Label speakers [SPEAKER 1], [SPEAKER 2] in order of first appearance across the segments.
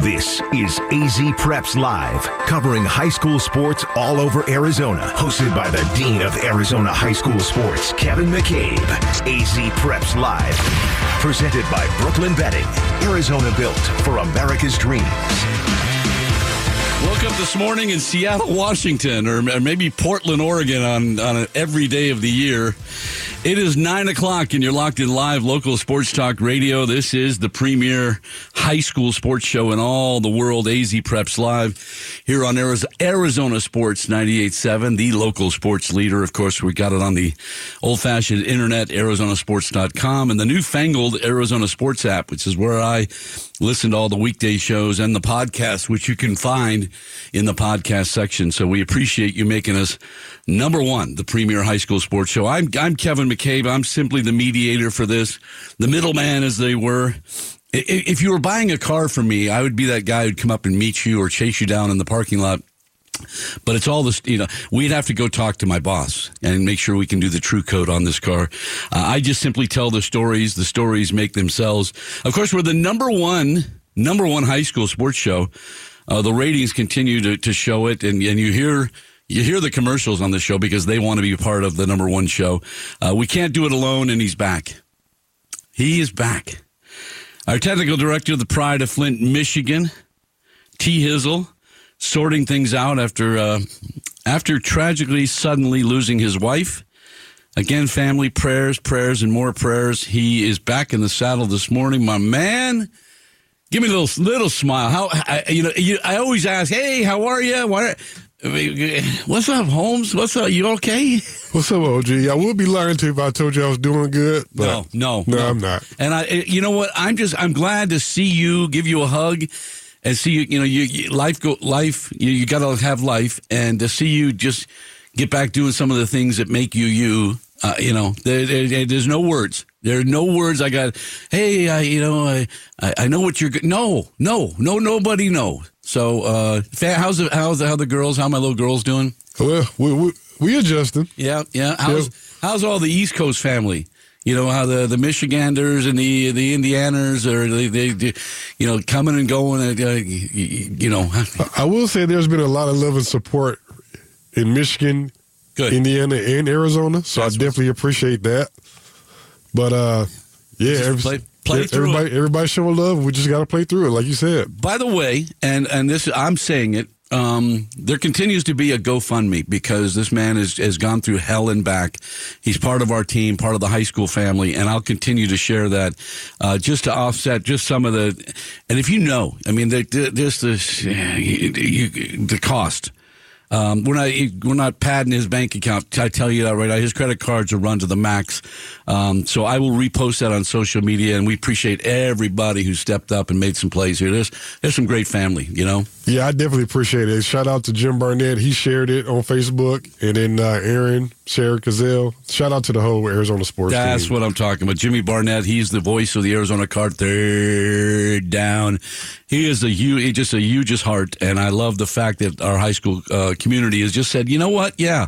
[SPEAKER 1] This is AZ Preps Live, covering high school sports all over Arizona. Hosted by the Dean of Arizona High School Sports, Kevin McCabe. AZ Preps Live. Presented by Brooklyn Betting. Arizona built for America's dreams.
[SPEAKER 2] Woke up this morning in Seattle, Washington, or maybe Portland, Oregon on, on every day of the year. It is nine o'clock, and you're locked in live local sports talk radio. This is the premier high school sports show in all the world, AZ Preps Live, here on Arizona Sports 98.7, the local sports leader. Of course, we got it on the old fashioned internet, arizonasports.com, and the newfangled Arizona Sports app, which is where I listen to all the weekday shows and the podcast, which you can find in the podcast section. So we appreciate you making us number one, the premier high school sports show. I'm, I'm Kevin McCabe. I'm simply the mediator for this, the middleman as they were. If you were buying a car from me, I would be that guy who'd come up and meet you or chase you down in the parking lot. But it's all this, you know, we'd have to go talk to my boss and make sure we can do the true code on this car. Uh, I just simply tell the stories. The stories make themselves. Of course, we're the number one, number one high school sports show. Uh, the ratings continue to, to show it, and, and you hear you hear the commercials on the show because they want to be part of the number one show. Uh, we can't do it alone, and he's back. He is back. Our technical director of the Pride of Flint, Michigan, T. Hizzle, sorting things out after uh, after tragically suddenly losing his wife. Again, family prayers, prayers, and more prayers. He is back in the saddle this morning, my man. Give me a little little smile. How I, you know? You, I always ask, "Hey, how are you?" Why, what's up, Holmes? What's up? You okay?
[SPEAKER 3] What's up, OG? I would be lying to you if I told you I was doing good.
[SPEAKER 2] no, no,
[SPEAKER 3] no, no, I'm not.
[SPEAKER 2] And I, you know what? I'm just, I'm glad to see you, give you a hug, and see you. You know, you, you life go life. You, you got to have life, and to see you just get back doing some of the things that make you you. Uh, you know, there, there, there's no words. There are no words. I got, hey, I, you know, I, I know what you're. No, no, no, nobody knows. So, uh, how's the, how's the, how the girls? How my little girls doing?
[SPEAKER 3] Well, we we, we adjusting.
[SPEAKER 2] Yeah, yeah. How's yeah. how's all the East Coast family? You know how the the Michiganders and the the Indianers are they, they, they you know coming and going. Uh, you, you know,
[SPEAKER 3] I will say there's been a lot of love and support in Michigan, Good. Indiana, and Arizona. So That's I definitely appreciate that. But uh, yeah, every, play, play everybody, it. everybody showing love. We just got to play through it, like you said.
[SPEAKER 2] By the way, and and this I'm saying it. Um, there continues to be a GoFundMe because this man has, has gone through hell and back. He's part of our team, part of the high school family, and I'll continue to share that uh, just to offset just some of the. And if you know, I mean, there's this the cost um, we're not we're not padding his bank account. I tell you that right. Now. His credit cards are run to the max. Um, so I will repost that on social media, and we appreciate everybody who stepped up and made some plays here. There's there's some great family, you know.
[SPEAKER 3] Yeah, I definitely appreciate it. Shout out to Jim Barnett. He shared it on Facebook, and then uh, Aaron, Sarah Cazell. Shout out to the whole Arizona sports. Team.
[SPEAKER 2] That's
[SPEAKER 3] team.
[SPEAKER 2] what I'm talking about. Jimmy Barnett. He's the voice of the Arizona Card. Third down. He is a huge, just a hugest heart, and I love the fact that our high school uh, community has just said, you know what? Yeah,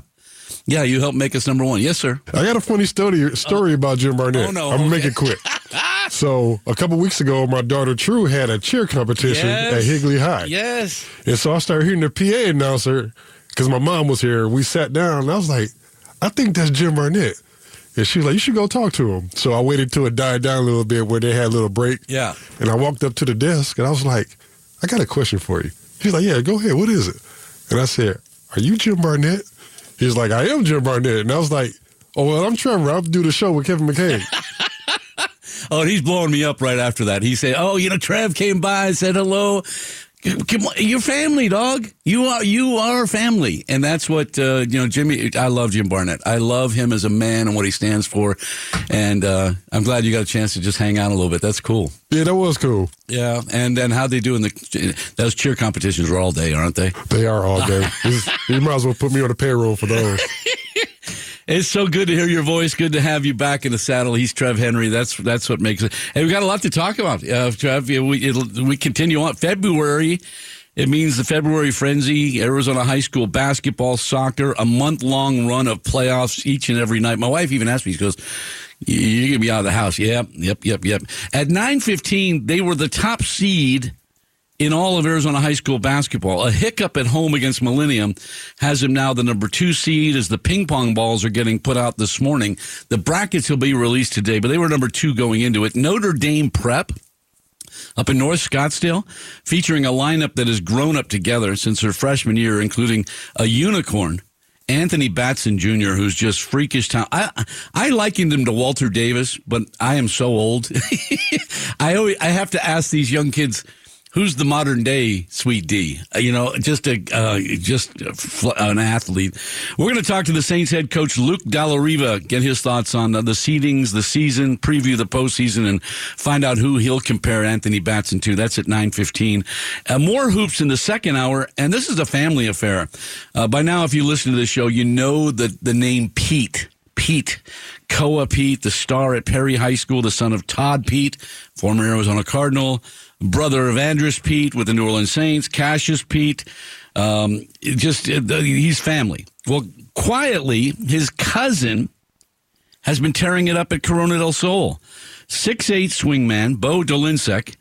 [SPEAKER 2] yeah, you helped make us number one. Yes, sir.
[SPEAKER 3] I got a funny story story oh. about Jim Barnett. Oh, no. I'm gonna okay. make it quick. so a couple weeks ago, my daughter True had a cheer competition yes. at Higley High.
[SPEAKER 2] Yes.
[SPEAKER 3] And so I started hearing the PA announcer because my mom was here. We sat down, and I was like, I think that's Jim Barnett. And she was like, You should go talk to him. So I waited till it died down a little bit where they had a little break.
[SPEAKER 2] Yeah.
[SPEAKER 3] And I walked up to the desk and I was like, I got a question for you. She's like, Yeah, go ahead. What is it? And I said, Are you Jim Barnett? He's like, I am Jim Barnett. And I was like, Oh, well, I'm Trevor. I'll do the show with Kevin McCabe.
[SPEAKER 2] oh, he's blowing me up right after that. He said, Oh, you know, Trev came by and said hello. Come on, your family, dog. You are you are family, and that's what uh, you know. Jimmy, I love Jim Barnett. I love him as a man and what he stands for, and uh, I'm glad you got a chance to just hang out a little bit. That's cool.
[SPEAKER 3] Yeah, that was cool.
[SPEAKER 2] Yeah, and then how they do in the those cheer competitions are all day, aren't they?
[SPEAKER 3] They are all day. you might as well put me on the payroll for those.
[SPEAKER 2] It's so good to hear your voice. Good to have you back in the saddle. He's Trev Henry. That's that's what makes it. And we've got a lot to talk about, uh, Trev. We we continue on February. It means the February frenzy, Arizona high school basketball, soccer, a month long run of playoffs each and every night. My wife even asked me, she goes, "You're gonna be out of the house?" Yep, yep, yep, yep. At nine fifteen, they were the top seed in all of Arizona high school basketball. A hiccup at home against Millennium has him now the number two seed as the ping pong balls are getting put out this morning. The brackets will be released today, but they were number two going into it. Notre Dame Prep up in North Scottsdale, featuring a lineup that has grown up together since her freshman year, including a unicorn Anthony Batson Jr., who's just freakish talent. I I likened him to Walter Davis, but I am so old. I always I have to ask these young kids who's the modern day Sweet D? Uh, you know, just a uh, just an athlete. We're going to talk to the Saints head coach Luke Dallariva, get his thoughts on the, the seedings, the season, preview the postseason, and find out who he'll compare Anthony Batson to. That's at nine fifteen. Uh, more hoops in the second hour, and this is a family affair. Uh, by now, if you listen to the show, you know the the name Peat. Peat, Koa Peat, the star at Perry High School, the son of Todd Peat, former Arizona Cardinal, brother of Andrus Peat with the New Orleans Saints, Cassius Peat. Um, just uh, he's family. Well, quietly, his cousin has been tearing it up at Corona del Sol. Six eight swingman Bo Dolinsek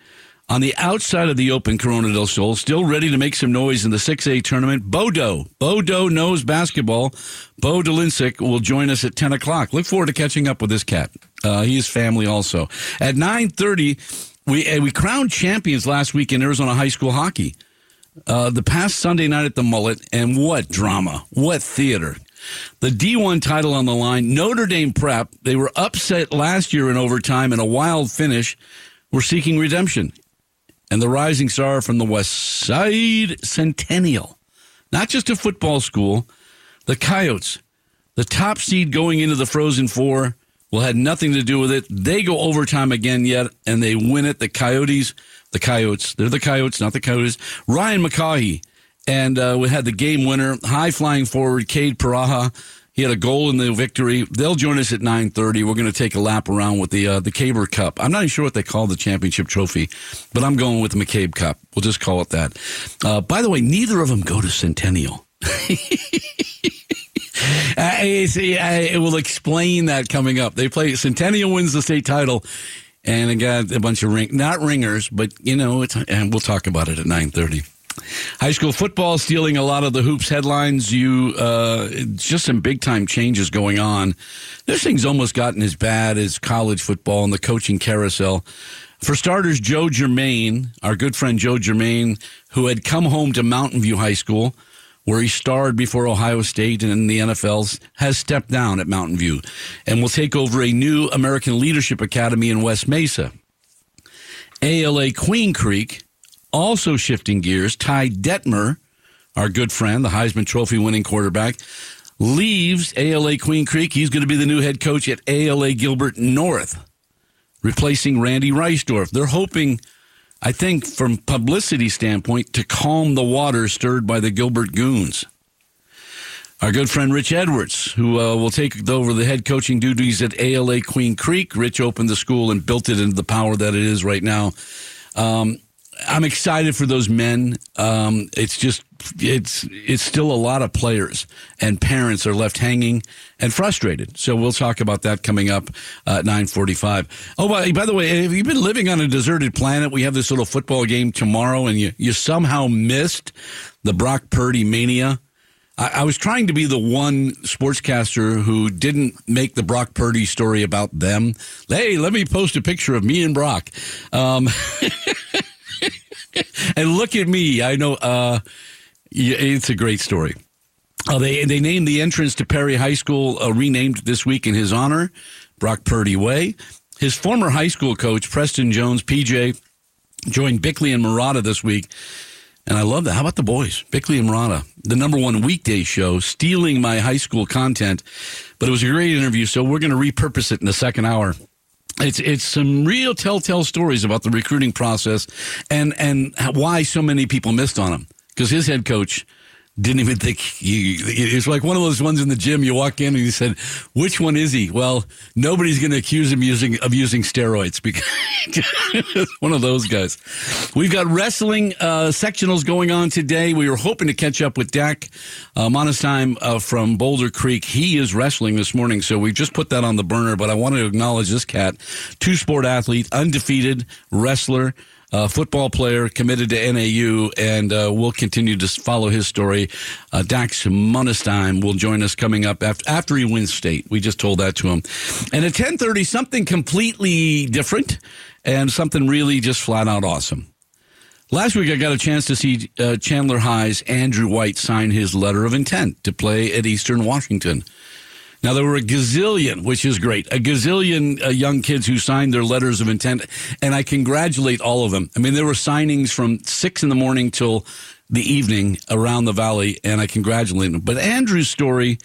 [SPEAKER 2] on the outside of the open Corona del Sol, still ready to make some noise in the 6A tournament. Bodo. Bodo knows basketball. Bo Dolinsek will join us at 10 o'clock. Look forward to catching up with this cat. Uh, he is family also. At 9.30, we uh, we crowned champions last week in Arizona high school hockey. Uh, the past Sunday night at the Mullett, and what drama, what theater. The D1 title on the line. Notre Dame Prep, they were upset last year in overtime in a wild finish. We're seeking redemption. And the rising star from the West Side Centennial, not just a football school, the Coyotes, the top seed going into the Frozen Four, well, had nothing to do with it. They go overtime again yet, and they win it. The Coyotes, the Coyotes, they're the Coyotes, not the Coyotes. Ryan McCaughey, and uh, we had the game winner, high flying forward, Kade Pareja. He had a goal in the victory. They'll join us at 9:30. We're going to take a lap around with the uh, the Caber Cup. I'm not even sure what they call the championship trophy, but I'm going with the McCabe Cup. We'll just call it that. Uh, by the way, neither of them go to Centennial. I, see, eh, I will explain that coming up. They play Centennial wins the state title, and they got a bunch of ring, not ringers, but you know, and we'll talk about it at nine thirty. High school football stealing a lot of the hoops headlines. You uh, just some big time changes going on. This thing's almost gotten as bad as college football and the coaching carousel. For starters, Joe Germain, our good friend Joe Germain, who had come home to Mountain View High School where he starred before Ohio State and in the NFL, has stepped down at Mountain View and will take over a new American Leadership Academy in West Mesa. ALA Queen Creek, also shifting gears, Ty Detmer, our good friend, the Heisman Trophy winning quarterback, leaves ALA Queen Creek. He's going to be the new head coach at ALA Gilbert North, replacing Randy Reisdorf. They're hoping I think from publicity standpoint, to calm the water stirred by the Gilbert Goons. Our good friend Rich Edwards, who uh, will take over the head coaching duties at ALA Queen Creek. Rich opened the school and built it into the power that it is right now. Um, I'm excited for those men. Um, it's just it's it's still a lot of players and parents are left hanging and frustrated. So we'll talk about that coming up at 9:45. Oh, by, by the way, have you've been living on a deserted planet? We have this little football game tomorrow, and you you somehow missed the Brock Purdy mania. I, I was trying to be the one sportscaster who didn't make the Brock Purdy story about them. Hey, let me post a picture of me and Brock. Um, and look at me. I know uh, it's a great story. Uh, they they named the entrance to Perry High School uh, renamed this week in his honor, Brock Purdy Way. His former high school coach Preston Jones, PJ, joined Bickley and Marotta this week, and I love that. How about the boys, Bickley and Marotta, the number one weekday show, stealing my high school content, but it was a great interview. So we're going to repurpose it in the second hour it's it's some real telltale stories about the recruiting process and and why so many people missed on him. Because his head coach didn't even think he, it's like one of those ones in the gym. You walk in and you said which one is he? Well nobody's going to accuse him using of using steroids because one of those guys. We've got wrestling uh, sectionals going on today. We were hoping to catch up with Dak uh, uh, from Boulder Creek. He is wrestling this morning so we've just put that on the burner but I want to acknowledge this cat. Two sport athlete undefeated wrestler uh, football player committed to NAU, and uh, we'll continue to follow his story. Uh, Dax Monestein will join us coming up after, after he wins state. We just told that to him. And at 1030, something completely different and something really just flat out awesome. Last week, I got a chance to see uh, Chandler High's Andrew White sign his letter of intent to play at Eastern Washington. Now, there were a gazillion, which is great, a gazillion uh, young kids who signed their letters of intent, and I congratulate all of them. I mean, there were signings from six in the morning till the evening around the valley, and I congratulate them. But Andrew's story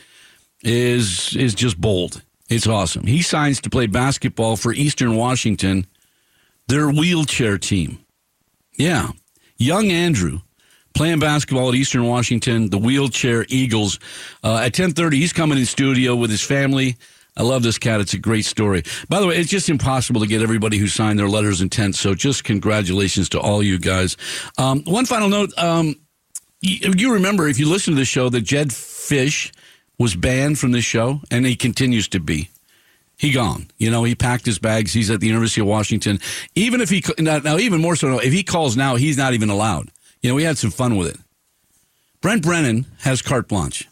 [SPEAKER 2] is is just bold. It's awesome. He signs to play basketball for Eastern Washington, their wheelchair team. Yeah. Young Andrew playing basketball at Eastern Washington, the wheelchair Eagles. Uh, at 1030, he's coming in studio with his family. I love this cat. It's a great story. By the way, it's just impossible to get everybody who signed their letters intent. So just congratulations to all you guys. Um, one final note. Um, you, you remember, if you listen to the show, that Jedd Fisch was banned from the show, and he continues to be he gone. You know, he packed his bags. He's at the University of Washington. Even if he now, now even more so, if he calls now, he's not even allowed. You know, we had some fun with it. Brent Brennan has carte blanche.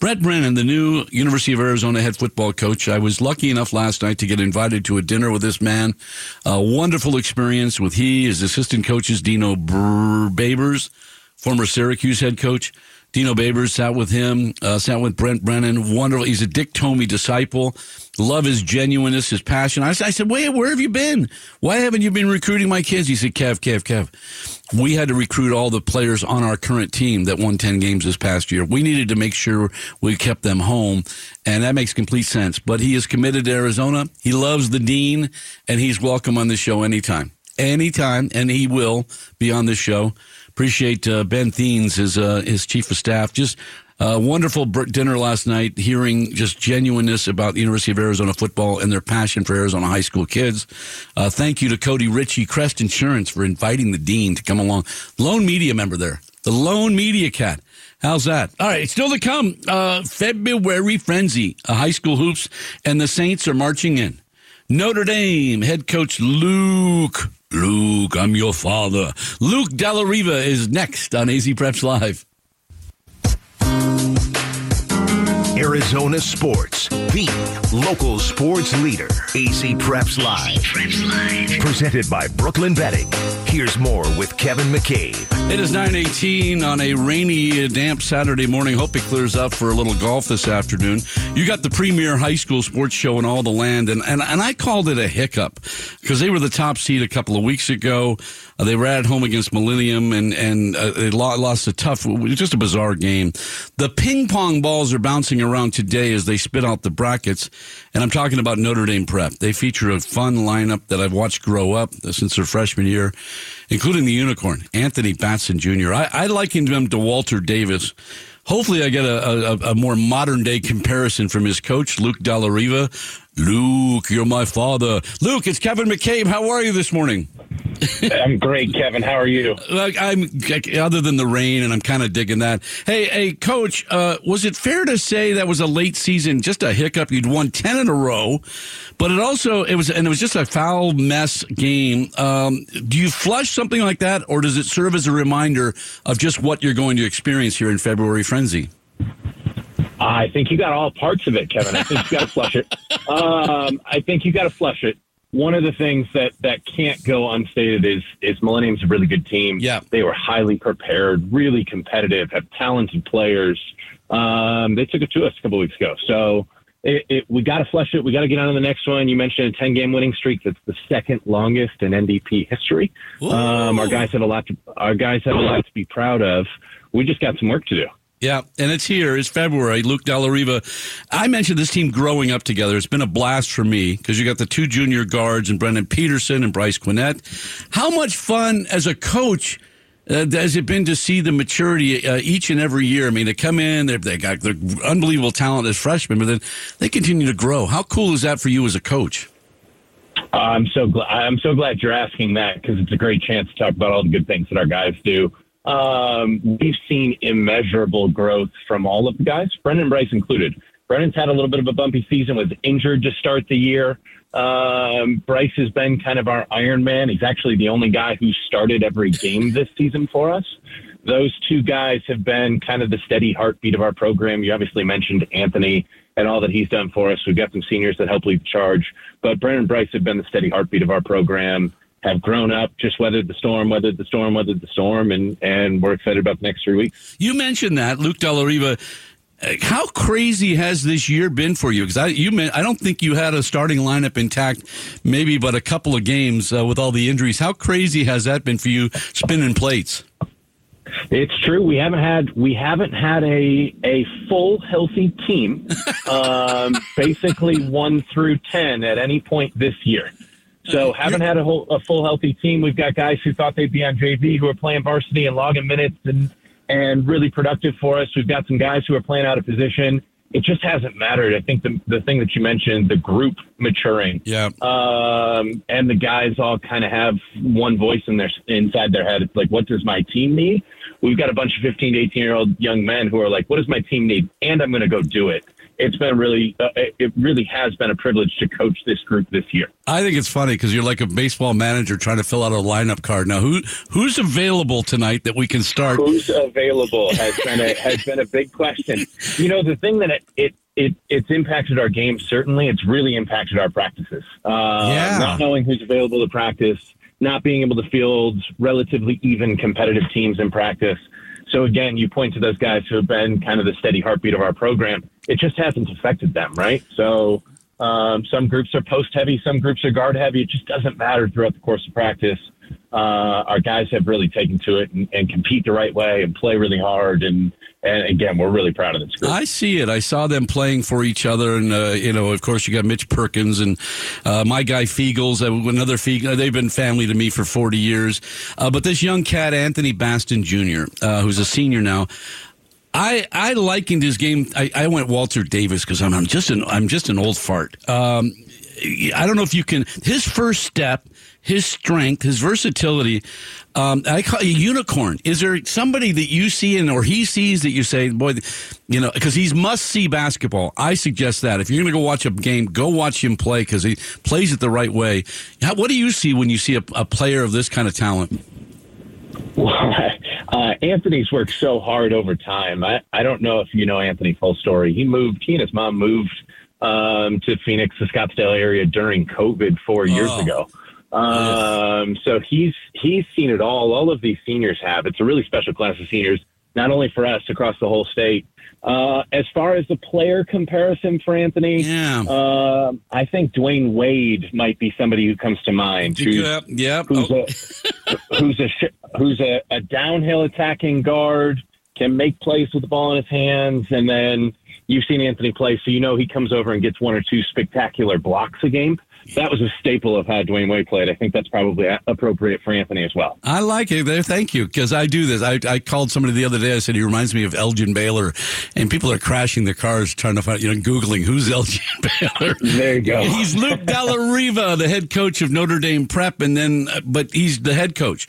[SPEAKER 2] Brent Brennan, the new University of Arizona head football coach, I was lucky enough last night to get invited to a dinner with this man. A wonderful experience with he, his assistant coaches, Dino Babers, former Syracuse head coach. Dino Babers sat with him, uh, sat with Brent Brennan. Wonderful. He's a Dick Tomey disciple. Love his genuineness, his passion. I, I said, wait, where have you been? Why haven't you been recruiting my kids? He said, Kev, Kev, Kev. We had to recruit all the players on our current team that won 10 games this past year. We needed to make sure we kept them home. And that makes complete sense. But he is committed to Arizona. He loves the dean and he's welcome on the show anytime. Anytime. And he will be on the show. Appreciate uh, Ben Theens, his uh, his chief of staff. Just a uh, wonderful dinner last night, hearing just genuineness about the University of Arizona football and their passion for Arizona high school kids. Uh, thank you to Cody Ritchie, Crest Insurance, for inviting the dean to come along. Lone media member there, the lone media cat. How's that? All right, still to come. Uh, February frenzy, a high school hoops, and the Saints are marching in. Notre Dame head coach Luke Luke, I'm your father. Luke Dallariva is next on AZ Preps Live.
[SPEAKER 1] Arizona Sports, the local sports leader. AC Preps Live. Preps Live. Presented by Brooklyn Betting. Here's more with Kevin McCabe.
[SPEAKER 2] It is 918 on a rainy, damp Saturday morning. Hope it clears up for a little golf this afternoon. You got the premier high school sports show in all the land, and, and, and I called it a hiccup because they were the top seed a couple of weeks ago. Uh, they were at home against Millennium, and and uh, they lost a tough, just a bizarre game. The ping pong balls are bouncing around today as they spit out the brackets, and I'm talking about Notre Dame Prep. They feature a fun lineup that I've watched grow up since their freshman year, including the unicorn Anthony Batson Jr. I, I likened him to Walter Davis. Hopefully, I get a, a, a, more modern day comparison from his coach, Luke Dallariva. Luke, you're my father. Luke, it's Kevin McCabe. How are you this morning?
[SPEAKER 4] I'm great, Kevin. How are you?
[SPEAKER 2] Like I'm other than the rain, and I'm kind of digging that. Hey, hey, Coach, uh, was it fair to say that was a late season, just a hiccup? You'd won ten in a row, but it also it was and it was just a foul mess game. Um, do you flush something like that, or does it serve as a reminder of just what you're going to experience here in February frenzy?
[SPEAKER 4] I think you got all parts of it, Kevin. I think you got to flush it. Um, I think you got to flush it one of the things that that can't go unstated is is Millennium's a really good team.
[SPEAKER 2] Yeah,
[SPEAKER 4] they were highly prepared, really competitive, have talented players. Um, they took it to us a couple weeks ago, so it, it, we got to flush it. We got to get on to the next one. You mentioned a ten game winning streak. That's the second longest in NDP history. Um, our guys have a lot. To, our guys have a lot to be proud of. We just got some work to do.
[SPEAKER 2] Yeah, and it's here. It's February. Luke Dallariva. I mentioned this team growing up together. It's been a blast for me because you got the two junior guards and Brendan Peterson and Bryce Quinnett. How much fun as a coach uh, has it been to see the maturity uh, each and every year? I mean, they come in, they've got their unbelievable talent as freshmen, but then they continue to grow. How cool is that for you as a coach?
[SPEAKER 4] I'm so glad. I'm so glad you're asking that because it's a great chance to talk about all the good things that our guys do. Um, we've seen immeasurable growth from all of the guys, Brendan Bryce included. Brennan's had a little bit of a bumpy season, was injured to start the year. Um, Bryce has been kind of our Iron Man. He's actually the only guy who started every game this season for us. Those two guys have been kind of the steady heartbeat of our program. You obviously mentioned Anthony and all that he's done for us. We've got some seniors that help lead the charge, but Brennan and Bryce have been the steady heartbeat of our program. Have grown up, just weathered the storm, weathered the storm, weathered the storm, and and we're excited about the next three weeks.
[SPEAKER 2] You mentioned that Luke Dallariva how crazy has this year been for you? Because I, you, I don't think you had a starting lineup intact, maybe but a couple of games uh, with all the injuries. How crazy has that been for you, spinning plates?
[SPEAKER 4] It's true. We haven't had we haven't had a a full healthy team, um, basically one through ten at any point this year. So haven't had a, whole, a full healthy team. We've got guys who thought they'd be on JV who are playing varsity and logging minutes and and really productive for us. We've got some guys who are playing out of position. It just hasn't mattered. I think the the thing that you mentioned, the group maturing,
[SPEAKER 2] yeah,
[SPEAKER 4] um, and the guys all kind of have one voice in their inside their head. It's like, what does my team need? We've got a bunch of 15 to 18 year old young men who are like, what does my team need? And I'm going to go do it it's been really, uh, it really has been a privilege to coach this group this year.
[SPEAKER 2] I think it's funny because you're like a baseball manager trying to fill out a lineup card. Now, who who's available tonight that we can start?
[SPEAKER 4] Who's available has been a has been a big question. You know, the thing that it, it it, it's impacted our game. Certainly, it's really impacted our practices. Uh, yeah. Not knowing who's available to practice, not being able to field relatively even competitive teams in practice. So again, you point to those guys who have been kind of the steady heartbeat of our program. It just hasn't affected them, right? So um, some groups are post heavy, some groups are guard heavy. It just doesn't matter throughout the course of practice. Uh, our guys have really taken to it and, and compete the right way and play really hard and and again, we're really proud of this group.
[SPEAKER 2] I see it. I saw them playing for each other, and uh, you know, of course, you got Mitch Perkins and uh, my guy Feagles, uh, another Feagles. They've been family to me for forty years. Uh, but this young cat, Anthony Batson Jr., uh, who's a senior now. I, I likened his game. I, I went Walter Davis because I'm, I'm just an I'm just an old fart. Um, I don't know if you can. His first step his strength, his versatility. Um, I call a unicorn. Is there somebody that you see and or he sees that you say, boy, you know, because he's must see basketball. I suggest that if you're going to go watch a game, go watch him play because he plays it the right way. How, what do you see when you see a, a player of this kind of talent?
[SPEAKER 4] Well, uh, Anthony's worked so hard over time. I, I don't know if you know Anthony full story. He moved. He and his mom moved um, to Phoenix, the Scottsdale area during COVID four years oh. ago. Um, so he's he's seen it all. All of these seniors have. It's a really special class of seniors, not only for us across the whole state. Uh, as far as the player comparison for Anthony,
[SPEAKER 2] yeah. Uh,
[SPEAKER 4] I think Dwyane Wade might be somebody who comes to mind.
[SPEAKER 2] Who's, yep, yep.
[SPEAKER 4] Who's, oh. a, who's a who's a, a downhill attacking guard, can make plays with the ball in his hands, and then you've seen Anthony play, so you know he comes over and gets one or two spectacular blocks a game that was a staple of how Dwyane Wade played. I think that's probably appropriate for Anthony as well.
[SPEAKER 2] I like it there. Thank you. Because I do this. I, I called somebody the other day. I said, he reminds me of Elgin Baylor. And people are crashing their cars trying to find, you know, Googling who's Elgin Baylor.
[SPEAKER 4] There you go.
[SPEAKER 2] He's Luke Dallariva, the head coach of Notre Dame Prep. And then, but he's the head coach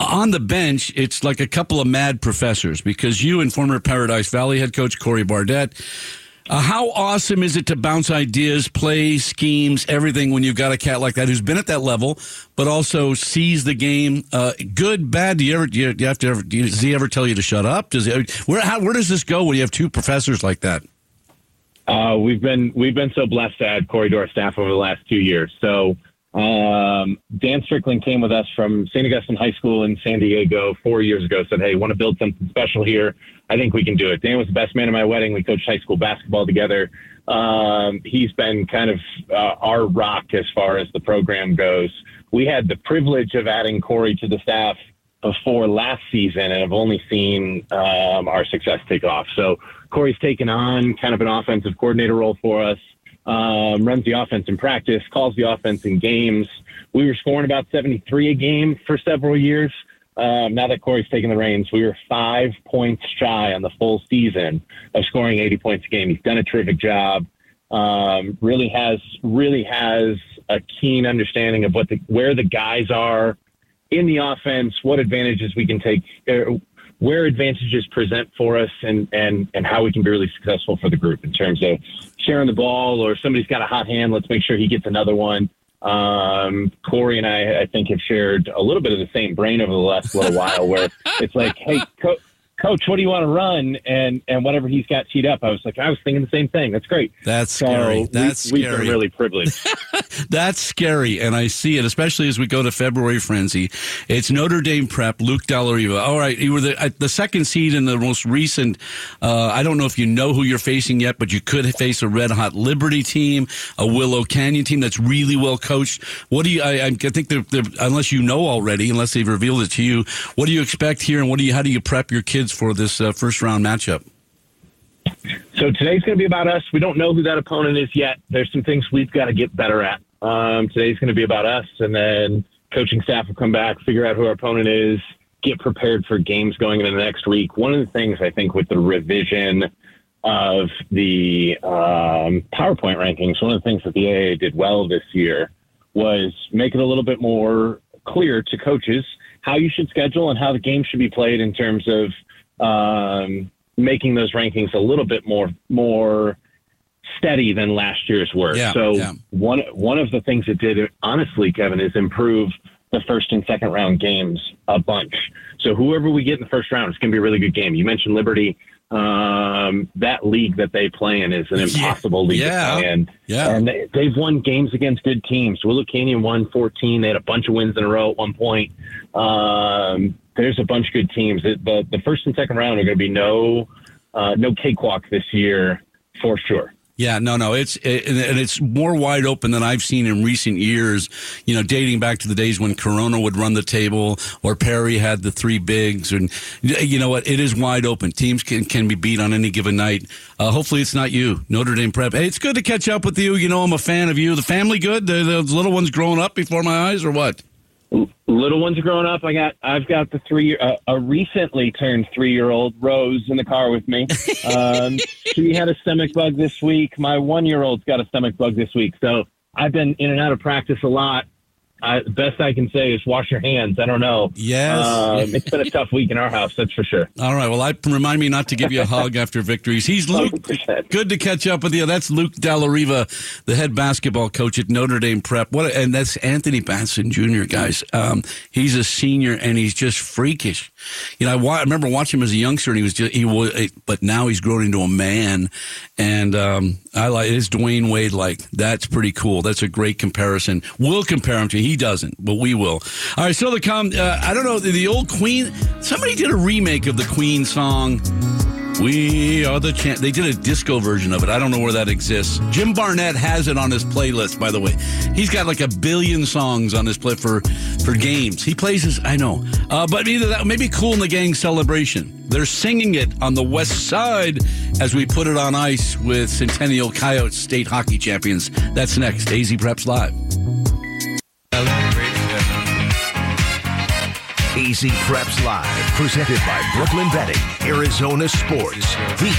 [SPEAKER 2] on the bench, it's like a couple of mad professors because you and former Paradise Valley head coach Corey Bardette uh, how awesome is it to bounce ideas, play schemes, everything when you've got a cat like that who's been at that level, but also sees the game? Uh, good, bad. Do you ever? Do you, do you have to ever? Do does he ever tell you to shut up? Does he, where? How, where does this go when you have two professors like that?
[SPEAKER 4] Uh, we've been we've been so blessed to add Corey to our staff over the last two years. So um, Dan Strickland came with us from St. Augustine High School in San Diego four years ago. Said, "Hey, want to build something special here? I think we can do it." Dan was the best man at my wedding. We coached high school basketball together. Um, he's been kind of uh, our rock as far as the program goes. We had the privilege of adding Corey to the staff before last season, and have only seen um, our success take off. So Corey's taken on kind of an offensive coordinator role for us um, runs the offense in practice, calls the offense in games. We were scoring about 73 a game for several years. Um, now that Corey's taken the reins, we were five points shy on the full season of scoring 80 points a game. He's done a terrific job. Um, really has really has a keen understanding of what the where the guys are in the offense, what advantages we can take, er, where advantages present for us and, and, and how we can be really successful for the group in terms of sharing the ball or somebody's got a hot hand. Let's make sure he gets another one. Um, Corey and I, I think, have shared a little bit of the same brain over the last little while where it's like, hey, co- coach, what do you want to run? And and whatever he's got teed up, I was like, I was thinking the same thing. That's great.
[SPEAKER 2] That's so scary. That's we,
[SPEAKER 4] scary. We've been really privileged.
[SPEAKER 2] That's scary, and I see it, especially as we go to February frenzy. It's Notre Dame prep. Luke Dallariva. All right, you were the the second seed in the most recent. Uh, I don't know if you know who you're facing yet, but you could face a red hot Liberty team, a Willow Canyon team that's really well coached. What do you? I, I think they're, they're, unless you know already, unless they've revealed it to you, what do you expect here, and what do you? How do you prep your kids? For this uh, first round matchup?
[SPEAKER 4] So today's going to be about us. We don't know who that opponent is yet. There's some things we've got to get better at. Um, today's going to be about us, and then coaching staff will come back, figure out who our opponent is, get prepared for games going into the next week. One of the things I think with the revision of the um, PowerPoint rankings, one of the things that the AA did well this year was make it a little bit more clear to coaches how you should schedule and how the game should be played in terms of um, making those rankings a little bit more more steady than last year's were. Yeah, so yeah. one one of the things it did, honestly, Kevin, is improve the first and second round games a bunch. So whoever we get in the first round, it's going to be a really good game. You mentioned Liberty. Um, that league that they play in is an impossible yeah. league yeah. to play in. Yeah. And they, have won games against good teams. Willow Canyon won 14. They had a bunch of wins in a row at one point. Um, there's a bunch of good teams. The, the, the first and second round are going to be no uh, no cakewalk this year for sure.
[SPEAKER 2] Yeah, no, no, it's it, and it's more wide open than I've seen in recent years. You know, dating back to the days when Corona would run the table or Perry had the three bigs, and you know what? It is wide open. Teams can can be beat on any given night. Uh, hopefully, it's not you, Notre Dame Prep. Hey, it's good to catch up with you. You know, I'm a fan of you. The family good. The, the little ones growing up before my eyes, or what?
[SPEAKER 4] Little ones are growing up. I got, I've got the three, uh, a recently turned three year old Rose in the car with me. Um, she had a stomach bug this week. My one year old's got a stomach bug this week. So I've been in and out of practice a lot. I, best I can say is wash your hands. I don't know.
[SPEAKER 2] Yes.
[SPEAKER 4] Um, it's been a tough week in our house, that's for sure.
[SPEAKER 2] All right. Well, I remind me not to give you a hug after victories. He's Luke. 100%. Good to catch up with you. That's Luke Dallariva, the head basketball coach at Notre Dame Prep. What? And that's Anthony Batson Jr. Guys, um, he's a senior and he's just freakish. You know, I, wa- I, remember watching him as a youngster, and he was just he was, but now he's grown into a man, and um, I like it's Dwyane Wade. Like that's pretty cool. That's a great comparison. We'll compare him to. He doesn't, but we will. All right, still to come. Uh, I don't know the, the old Queen. Somebody did a remake of the Queen song. We are the champ. They did a disco version of it. I don't know where that exists. Jim Barnett has it on his playlist, by the way. He's got like a billion songs on his play for for games. He plays his. I know, uh, but either that, maybe Kool and the Gang celebration. They're singing it on the West Side as we put it on ice with Centennial Coyotes state hockey champions. That's next. AZ Preps Live.
[SPEAKER 1] AZ Preps Live, presented by Brooklyn Betting, Arizona Sports, the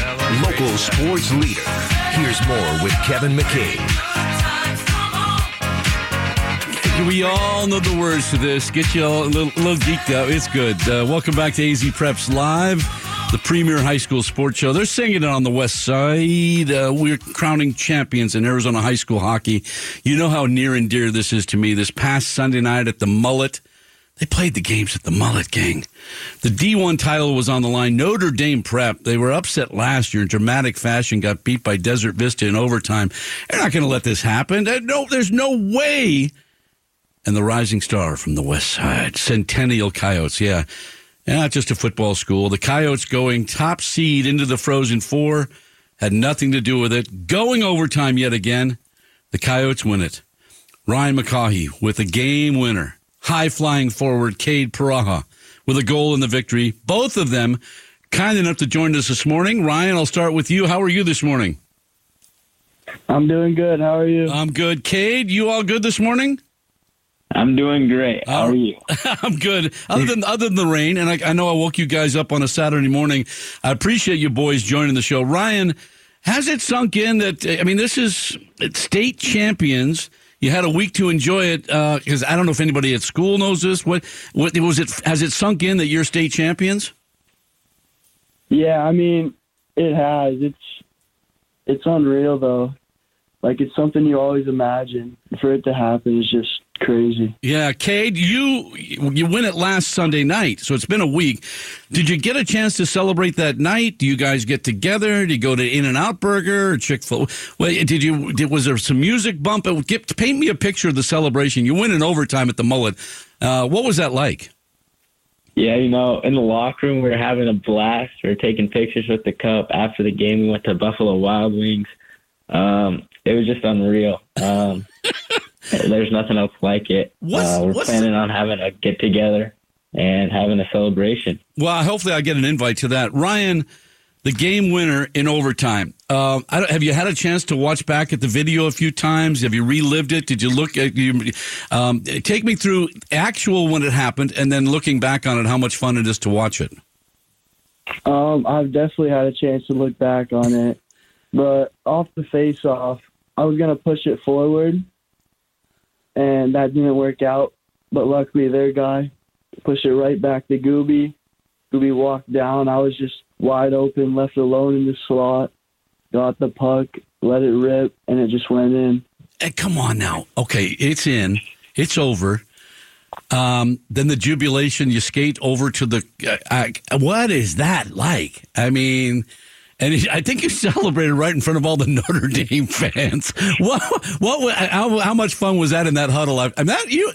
[SPEAKER 1] local sports leader. Here's more with Kevin McCabe.
[SPEAKER 2] We all know the words to this. Get you all a little, a little geeked out. It's good. Uh, welcome back to AZ Preps Live, the premier high school sports show. They're singing it on the west side. Uh, we're crowning champions in Arizona high school hockey. You know how near and dear this is to me. This past Sunday night at the Mullett, they played the games at the Mullett Gang. The D1 title was on the line. Notre Dame Prep, they were upset last year in dramatic fashion, got beat by Desert Vista in overtime. They're not going to let this happen. No, there's no way. And the rising star from the west side, Centennial Coyotes, yeah. Not just a football school. The Coyotes going top seed into the Frozen Four had nothing to do with it. Going overtime yet again, the Coyotes win it. Ryan McCaughey with a game winner high flying forward Kade Pareja with a goal in the victory. Both of them kind enough to join us this morning. Ryan, I'll start with you. How are you this morning?
[SPEAKER 5] I'm doing good. How are you?
[SPEAKER 2] I'm good. Kade, you all good this morning?
[SPEAKER 5] I'm doing great. How are you?
[SPEAKER 2] I'm good. Other than other than the rain, and I, I know I woke you guys up on a Saturday morning. I appreciate you boys joining the show. Ryan, has it sunk in that I mean this is state champions you had a week to enjoy it because uh, I don't know if anybody at school knows this. What, what was it? Has it sunk in that you're state champions?
[SPEAKER 5] Yeah, I mean, it has. It's it's unreal though. Like it's something you always imagine. For it to happen is just crazy.
[SPEAKER 2] Yeah, Kade, you you win it last Sunday night, so it's been a week. Did you get a chance to celebrate that night? Do you guys get together? Did you go to In and Out Burger or Chick Fil? Well, did you? Did, was there some music bump? Get, paint me a picture of the celebration. You win in overtime at the Mullett. Uh, what was that like?
[SPEAKER 5] Yeah, you know, in the locker room, we were having a blast. We were taking pictures with the cup. After the game, we went to Buffalo Wild Wings. Um, it was just unreal. Um, there's nothing else like it. Uh, we're planning on having a get together and having a celebration.
[SPEAKER 2] Well, hopefully, I get an invite to that. Ryan, the game winner in overtime. Uh, have you had a chance to watch back at the video a few times? Have you relived it? Did you look at you? Um, take me through actual when it happened, and then looking back on it, how much fun it is to watch it.
[SPEAKER 5] Um, I've definitely had a chance to look back on it, but off the face off, I was gonna push it forward, and that didn't work out. But luckily, their guy pushed it right back to Gooby. Gooby walked down. I was just wide open, left alone in the slot, got the puck, let it rip, and it just went in.
[SPEAKER 2] Hey, come on now. Okay, it's in. It's over. Um, then the jubilation, you skate over to the. Uh, uh, what is that like? I mean, and I think you celebrated right in front of all the Notre Dame fans. What? What? How, how much fun was that in that huddle? I, I mean, that, you.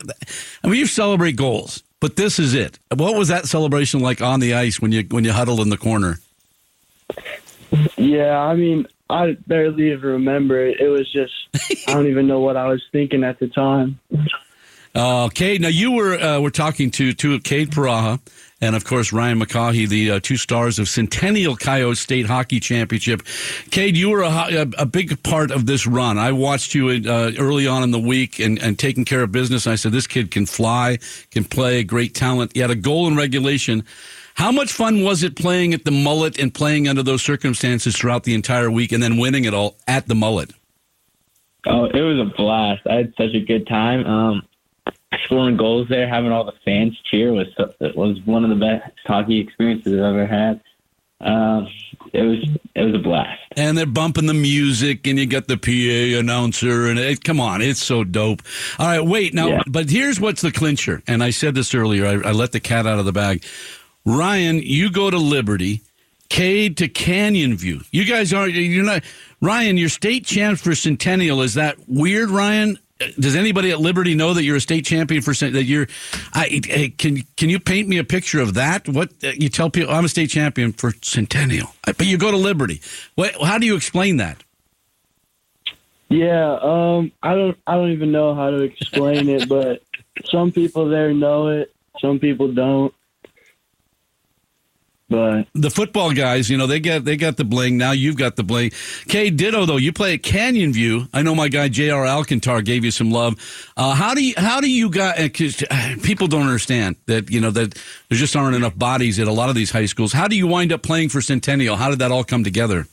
[SPEAKER 2] I mean, you celebrate goals, but this is it. What was that celebration like on the ice when you when you huddled in the corner?
[SPEAKER 5] Yeah, I mean, I barely even remember it. It was just I don't even know what I was thinking at the time.
[SPEAKER 2] Okay, now you were uh, we're talking to to Kade Pareja and of course Ryan McCaughey, the uh, two stars of Centennial Coyote State Hockey Championship. Kade, you were a, a, big part of this run. I watched you uh, early on in the week and, and taking care of business. I said this kid can fly, can play, great talent. He had a goal in regulation. How much fun was it playing at the Mullett and playing under those circumstances throughout the entire week, and then winning it all at the Mullett?
[SPEAKER 5] Oh, it was a blast. I had such a good time. Um, scoring goals there, having all the fans cheer was was one of the best hockey experiences I've ever had. Um, it was it was a blast.
[SPEAKER 2] And they're bumping the music, and you got the PA announcer, and it, come on, it's so dope. All right, wait now, yeah. but here's what's the clincher. And I said this earlier. I, I let the cat out of the bag. Ryan, you go to Liberty. Kade to Canyon View. You guys are you're not Ryan. You're state champs for Centennial. Is that weird, Ryan? Does anybody at Liberty know that you're a state champion for that you're? I, can can you paint me a picture of that? What uh, you tell people? I'm a state champion for Centennial, but you go to Liberty. What? How do you explain that?
[SPEAKER 5] Yeah, um, I don't I don't even know how to explain it, but some people there know it, some people don't. But
[SPEAKER 2] the football guys, you know, they get they got the bling. Now you've got the bling. Kay Ditto though, you play at Canyon View. I know my guy J.R. Alcantar gave you some love. Uh, how do you how do you got? Because uh, people don't understand that you know that there just aren't enough bodies at a lot of these high schools. How do you wind up playing for Centennial? How did that all come together?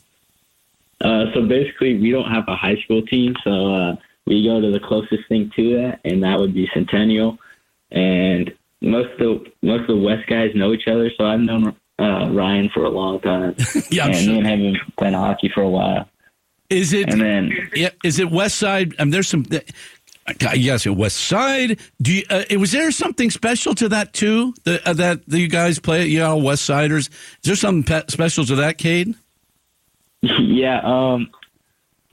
[SPEAKER 5] Uh, so basically, we don't have a high school team, so uh, we go to the closest thing to that, and that would be Centennial. And most of the most of the West guys know each other, so I've known uh, Ryan for a long time. yeah, and sure. me and him have playing hockey for a while.
[SPEAKER 2] Is it?
[SPEAKER 5] And then,
[SPEAKER 2] yeah, is it West Side? I mean, there's some. Yes, it West Side. Do you, uh, was there something special to that too? The, uh, that, that you guys play? You all West Siders. Is there something special to that, Kade?
[SPEAKER 5] Yeah, um,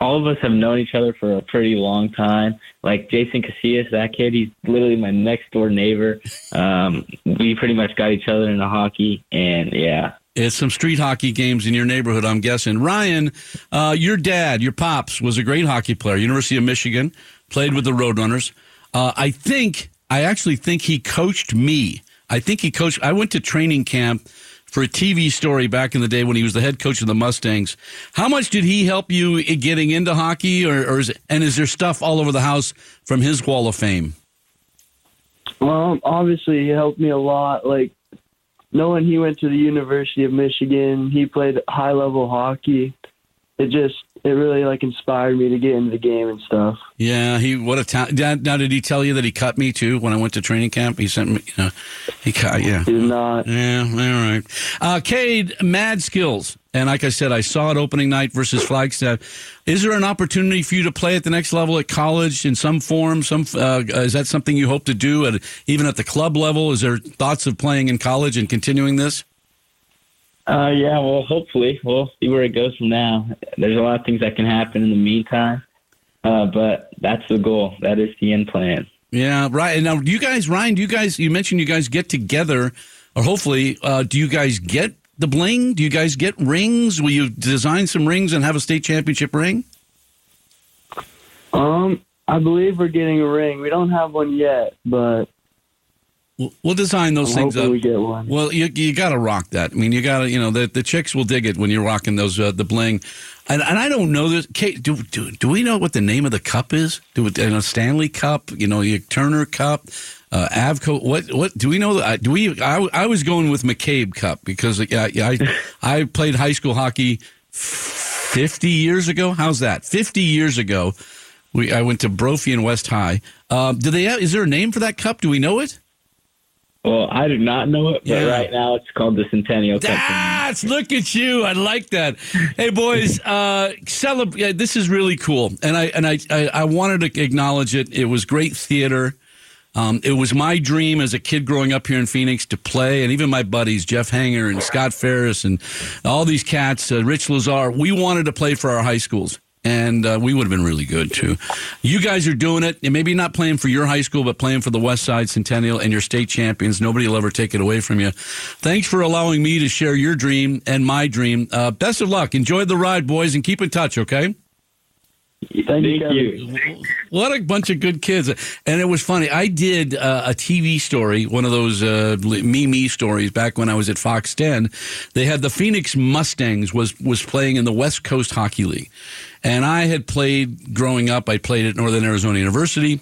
[SPEAKER 5] all of us have known each other for a pretty long time. Like Jason Casillas, that kid, he's literally my next door neighbor. Um, we pretty much got each other into hockey, and yeah.
[SPEAKER 2] It's some street hockey games in your neighborhood, I'm guessing. Ryan, uh, your dad, your pops, was a great hockey player. University of Michigan, played with the Roadrunners. Uh, I think, I actually think he coached me. I think he coached. I went to training camp for a TV story back in the day when he was the head coach of the Mustangs. How much did he help you getting into hockey, or, or is, and is there stuff all over the house from his wall of fame?
[SPEAKER 5] Well, obviously he helped me a lot. Like knowing he went to the University of Michigan, he played high level hockey. It just it really like inspired me to get into the game and stuff.
[SPEAKER 2] Yeah, he what a talent. Now, did he tell you that he cut me too when I went to training camp? He sent me. You know, he cut. Yeah,
[SPEAKER 5] he did not.
[SPEAKER 2] Yeah, all right. Uh, Kade, mad skills, and like I said, I saw it opening night versus Flagstaff. Is there an opportunity for you to play at the next level at college in some form? Some uh, is that something you hope to do at even at the club level? Is there thoughts of playing in college and continuing this?
[SPEAKER 6] Uh, yeah, well, hopefully we'll see where it goes from now. There's a lot of things that can happen in the meantime, uh, but that's the goal. That is the end plan.
[SPEAKER 2] Yeah, right. And now, do you guys, Ryan? Do you guys? You mentioned you guys get together, or hopefully, uh, do you guys get the bling? Do you guys get rings? Will you design some rings and have a state championship ring?
[SPEAKER 5] Um, I believe we're getting a ring. We don't have one yet, but
[SPEAKER 2] We'll design those
[SPEAKER 5] I'm
[SPEAKER 2] things up.
[SPEAKER 5] We get one.
[SPEAKER 2] Well, you you got to rock that. I mean, you got to you know the the chicks will dig it when you're rocking those uh, the bling. And, and I don't know this. Kade, do, do do we know what the name of the cup is? Do it in a Stanley Cup? You know, your Turner Cup, uh, Avco. What what do we know? Uh, do we? I, I was going with McCabe Cup because yeah I I played high school hockey fifty years ago. How's that? Fifty years ago, we I went to Brophy and West High. Um, do they? Have, is there a name for that cup? Do we know it?
[SPEAKER 6] Well, I do not know it, but yeah. right now it's called the Centennial Cup.
[SPEAKER 2] That's look at you. I like that. Hey boys, uh celebrate this is really cool. And I and I, I, I wanted to acknowledge it. It was great theater. Um, it was my dream as a kid growing up here in Phoenix to play, and even my buddies, Jeff Hanger and Scott Ferris, and all these cats, uh, Rich Lazar, we wanted to play for our high schools and uh, we would have been really good too. You guys are doing it, and maybe not playing for your high school, but playing for the West Side Centennial and your state champions. Nobody will ever take it away from you. Thanks for allowing me to share your dream and my dream. Uh, best of luck. Enjoy the ride, boys, and keep in touch. Okay.
[SPEAKER 5] Thank, you.
[SPEAKER 2] What a bunch of good kids. And it was funny. I did uh, a TV story, one of those uh, me me stories back when I was at Fox 10. They had the Phoenix Mustangs was was playing in the West Coast Hockey League. And I had played growing up, I played at Northern Arizona University.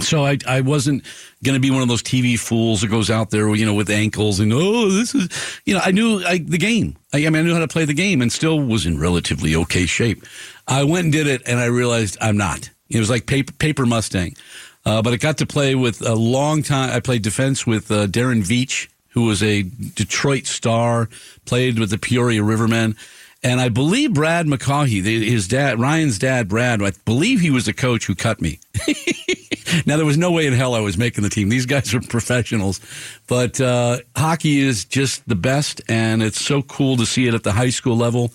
[SPEAKER 2] So I, I wasn't going to be one of those TV fools that goes out there, you know, with ankles and oh, this is, you know, I knew I, the game. I, I mean, I knew how to play the game and still was in relatively okay shape. I went and did it, and I realized I'm not. It was like paper, paper Mustang, uh, but I got to play with a long time. I played defense with uh, Darren Veitch, who was a Detroit star, played with the Peoria Rivermen. And I believe Brad McCaughey, his dad, Ryan's dad, Brad, I believe he was the coach who cut me. now, there was no way in hell I was making the team. These guys are professionals. But uh, hockey is just the best, and it's so cool to see it at the high school level.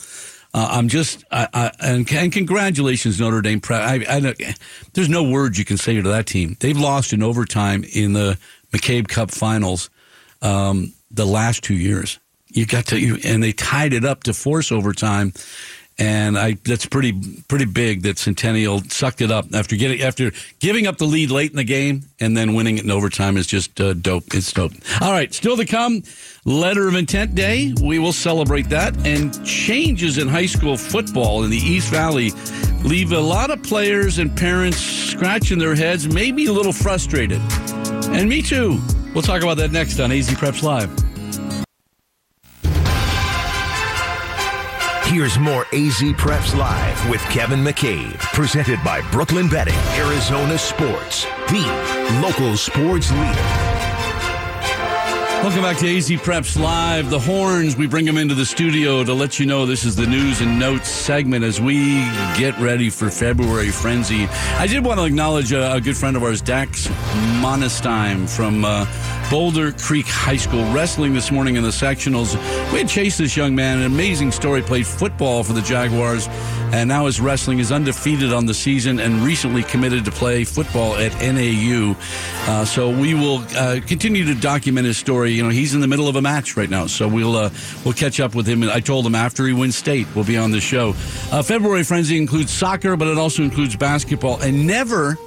[SPEAKER 2] Uh, I'm just, I, I, and, and, congratulations, Notre Dame. I, there's no words you can say to that team. They've lost in overtime in the McCabe Cup finals um, the last two years you got to you, and they tied it up to force overtime. And I that's pretty pretty big that Centennial sucked it up after getting after giving up the lead late in the game and then winning it in overtime is just uh, dope. It's dope. All right, still to come, Letter of Intent Day. We will celebrate that and changes in high school football in the East Valley leave a lot of players and parents scratching their heads, maybe a little frustrated. And me too. We'll talk about that next on AZ Preps Live.
[SPEAKER 1] Here's more AZ Preps Live with Kevin McCabe, presented by Brooklyn Betting, Arizona Sports, the local sports leader.
[SPEAKER 2] Welcome back to AZ Preps Live. The horns, we bring them into the studio to let you know this is the news and notes segment as we get ready for February Frenzy. I did want to acknowledge a, a good friend of ours, Dax Monestein from uh, Boulder Creek High School, wrestling this morning in the sectionals. We had chased this young man, an amazing story, played football for the Jaguars, and now his wrestling is undefeated on the season and recently committed to play football at NAU. Uh, so we will uh, continue to document his story. You know, he's in the middle of a match right now, so we'll uh, we'll catch up with him. I told him after he wins state, we'll be on the show. Uh, February Frenzy includes soccer, but it also includes basketball, and never,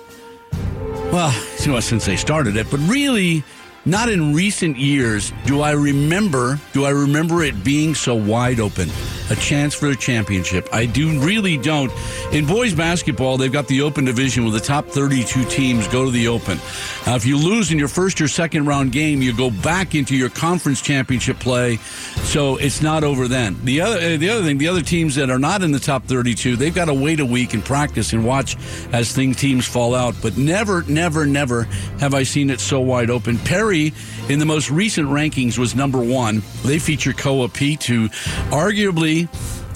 [SPEAKER 2] well, you know, since they started it, but really not in recent years do I remember do I remember it being so wide open a chance for a championship I do really don't in boys basketball they've got the open division where the top 32 teams go to the open Uh, if you lose in your first or second round game, you go back into your conference championship play. So it's not over then. The other, uh, the other thing, the other teams that are not in the top 32, they've got to wait a week and practice and watch as things teams fall out. But never, never, never have I seen it so wide open. Perry, in the most recent rankings, was number one. They feature Koa Peat, who arguably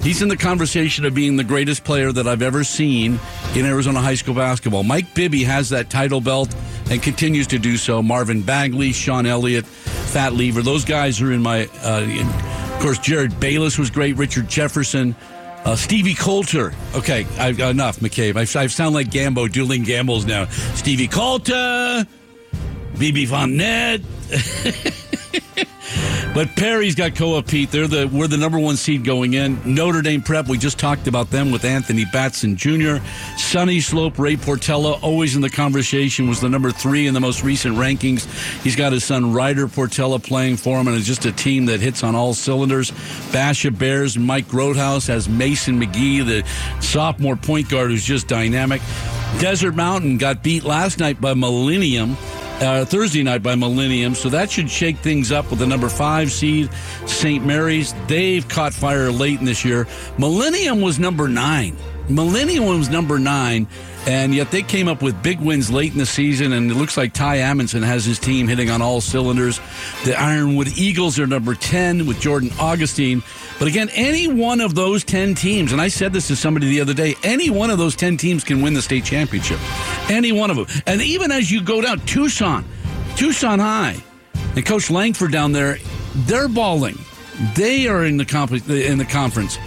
[SPEAKER 2] He's in the conversation of being the greatest player that I've ever seen in Arizona high school basketball. Mike Bibby has that title belt and continues to do so. Marvin Bagley, Sean Elliott, Fat Lever, those guys are in my. Uh, in, of course, Jerryd Bayless was great. Richard Jefferson. Uh, Stevie Coulter. Okay, I've, got enough, McCabe. I, I sound like Gambo dueling gambles now. Stevie Coulter, BB Von Nett. But Perry's got Koa Peat. They're the we're the number one seed going in. Notre Dame Prep. We just talked about them with Anthony Batson Jr. Sunnyslope. Ray Portella always in the conversation was the number three in the most recent rankings. He's got his son Ryder Portella playing for him, and it's just a team that hits on all cylinders. Basha Bears. Mike Groothuis has Mason McGee, the sophomore point guard who's just dynamic. Desert Mountain got beat last night by Millennium uh, Thursday night by Millennium. So that should shake things up with the number five seed, St. Mary's. They've caught fire late in this year. Millennium was number nine. Millennium was number nine, and yet they came up with big wins late in the season, and it looks like Ty Amundsen has his team hitting on all cylinders. The Ironwood Eagles are number 10 with Jordan Augustine. But again, any one of those 10 teams, and I said this to somebody the other day, any one of those 10 teams can win the state championship. Any one of them. And even as you go down, Tucson, Tucson High, and Coach Langford down there, they're balling. They are in the, comp- in the conference.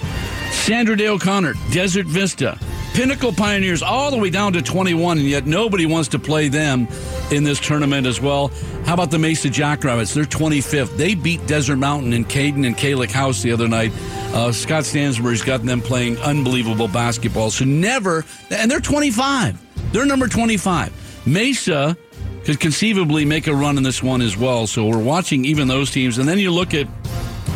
[SPEAKER 2] Sandra Day O'Connor, Desert Vista, Pinnacle Pioneers, all the way down to 21, and yet nobody wants to play them in this tournament as well. How about the Mesa Jackrabbits? They're 25th. They beat Desert Mountain and Caden and Kalick House the other night. Uh, Scott Stansbury's got them playing unbelievable basketball. So never, and they're 25. They're number 25. Mesa could conceivably make a run in this one as well. So we're watching even those teams. And then you look at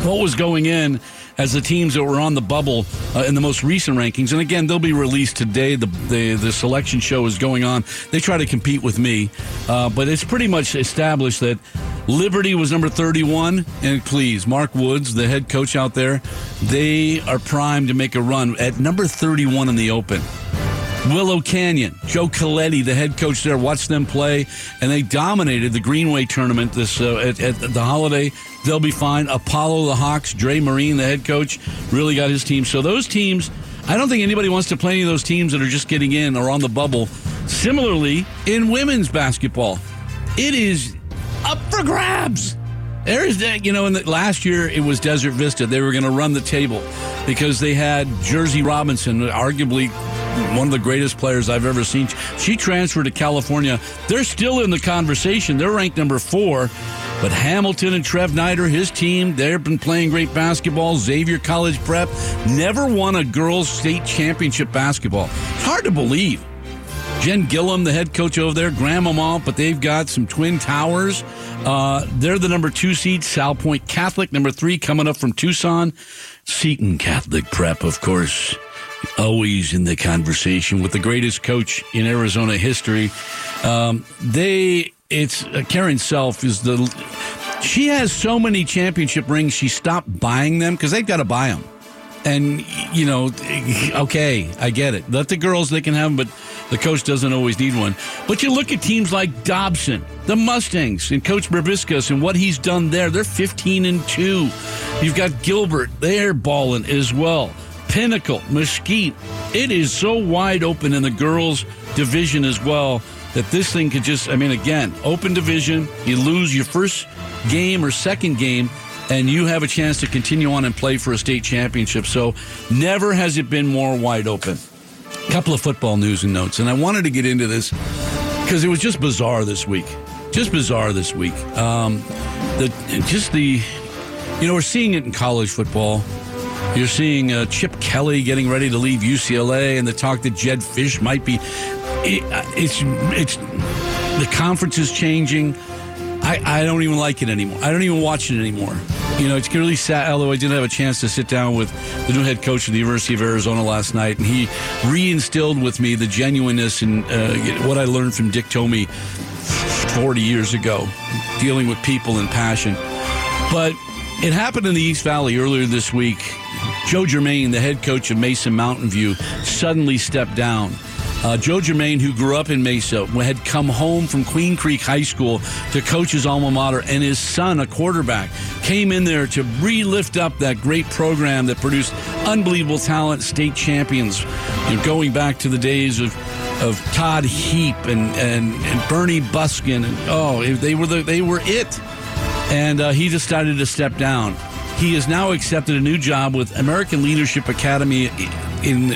[SPEAKER 2] what was going in as the teams that were on the bubble uh, in the most recent rankings. And again, they'll be released today. The, the, the selection show is going on. They try to compete with me, uh, but it's pretty much established that Liberty was number 31. And please, Mark Woods, the head coach out there, they are primed to make a run at number 31 in the Open. Willow Canyon, Joe Coletti, the head coach there, watched them play, and they dominated the Greenway tournament this uh, at, at, the holiday. They'll be fine. Apollo, the Hawks, Dre Marine, the head coach, really got his team. So those teams, I don't think anybody wants to play any of those teams that are just getting in or on the bubble. Similarly, in women's basketball, it is up for grabs. There's that, you know, in the, last year it was Desert Vista. They were going to run the table because they had Jersey Robinson, arguably one of the greatest players I've ever seen. She transferred to California. They're still in the conversation. They're ranked number four. But Hamilton and Trev Nider, his team, they've been playing great basketball. Xavier College Prep never won a girls' state championship basketball. It's hard to believe. Jen Gillom, the head coach over there, Grandmama, but they've got some twin towers. Uh, they're the number two seed. Salpointe Catholic, number three, coming up from Tucson. Seton Catholic Prep, of course always in the conversation with the greatest coach in Arizona history. Um, they, it's uh, Karen Self is the. She has so many championship rings. She stopped buying them because they've got to buy them. And you know, okay, I get it. Let the girls; they can have them, but the coach doesn't always need one. But you look at teams like Dobson, the Mustangs, and Coach Breviscus and what he's done there. They're 15 and 2. You've got Gilbert, they're balling as well. Pinnacle, Mesquite. It is so wide open in the girls' division as well that this thing could just, I mean, again, open division, you lose your first game or second game, and you have a chance to continue on and play for a state championship. So never has it been more wide open. A couple of football news and notes, and I wanted to get into this because it was just bizarre this week. Just bizarre this week. Um, the just the, you know, we're seeing it in college football. You're seeing uh, Chip Kelly getting ready to leave UCLA, and the talk that Jedd Fisch might be. It, uh, it's it's the conference is changing. I, I don't even like it anymore. I don't even watch it anymore. You know, it's really sad. Although I didn't have a chance to sit down with the new head coach of the University of Arizona last night, and he reinstilled with me the genuineness and uh, what I learned from Dick Tomey 40 years ago, dealing with people and passion. But it happened in the East Valley earlier this week. Joe Germaine, the head coach of Mesa Mountain View, suddenly stepped down. Uh, Joe Germaine, who grew up in Mesa, had come home from Queen Creek High School to coach his alma mater, and his son, a quarterback, came in there to re-lift up that great program that produced unbelievable talent, state champions, you know, going back to the days of of Todd Heap and, and, and Bernie Buskin, and oh, they were the, they were it, and uh, he decided to step down. He has now accepted a new job with American Leadership Academy in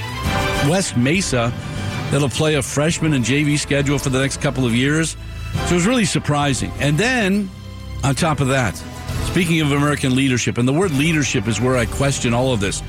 [SPEAKER 2] West Mesa that'll play a freshman and JV schedule for the next couple of years. So it was really surprising. And then, on top of that, speaking of American leadership, and the word leadership is where I question all of this.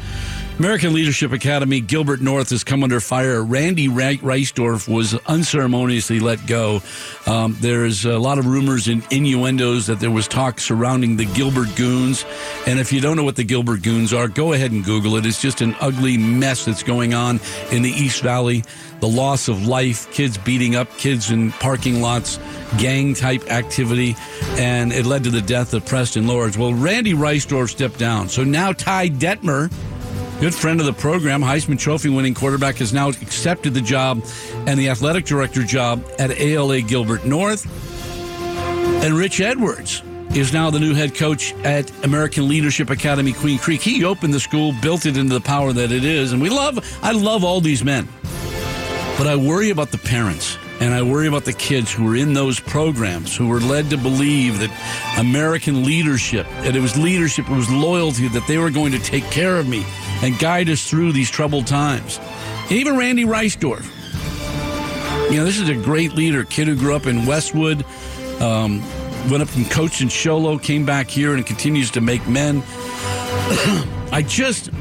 [SPEAKER 2] American Leadership Academy, Gilbert North has come under fire. Randy Reisdorf was unceremoniously let go. Um, there's a lot of rumors and innuendos that there was talk surrounding the Gilbert Goons. And if you don't know what the Gilbert Goons are, go ahead and Google it. It's just an ugly mess that's going on in the East Valley. The loss of life, kids beating up kids in parking lots, gang type activity, and it led to the death of Preston Lords. Well, Randy Reisdorf stepped down. So now Ty Detmer Good friend of the program, Heisman Trophy winning quarterback, has now accepted the job and the athletic director job at ALA Gilbert North. And Rich Edwards is now the new head coach at American Leadership Academy Queen Creek. He opened the school, built it into the power that it is, and we love I love all these men. But I worry about the parents and I worry about the kids who were in those programs who were led to believe that American leadership, that it was leadership, it was loyalty, that they were going to take care of me and guide us through these troubled times. And even Randy Reisdorf. You know, this is a great leader, kid who grew up in Westwood, um, went up and coached in Show Low, came back here and continues to make men. I just,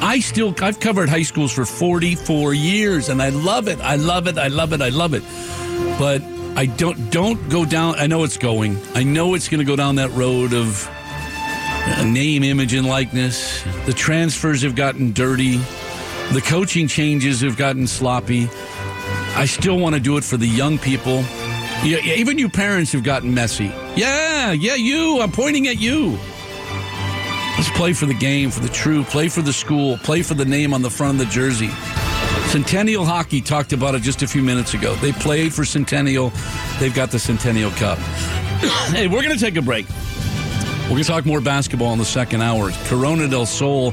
[SPEAKER 2] I still, I've covered high schools for 44 years and I love it. I love it. I love it. I love it. But I don't, don't go down. I know it's going. I know it's going to go down that road of name, image, and likeness. The transfers have gotten dirty. The coaching changes have gotten sloppy. I still want to do it for the young people. Even you parents have gotten messy. Yeah, yeah, you. I'm pointing at you. Let's play for the game, for the true, play for the school, play for the name on the front of the jersey. Centennial Hockey talked about it just a few minutes ago. They played for Centennial. They've got the Centennial Cup. hey, we're going to take a break. We're going to talk more basketball in the second hour. Corona del Sol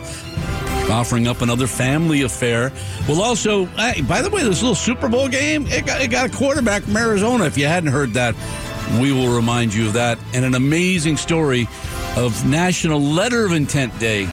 [SPEAKER 2] offering up another family affair. We'll also, hey, by the way, this little Super Bowl game, it got, it got a quarterback from Arizona. If you hadn't heard that, we will remind you of that. And an amazing story of National Letter of Intent Day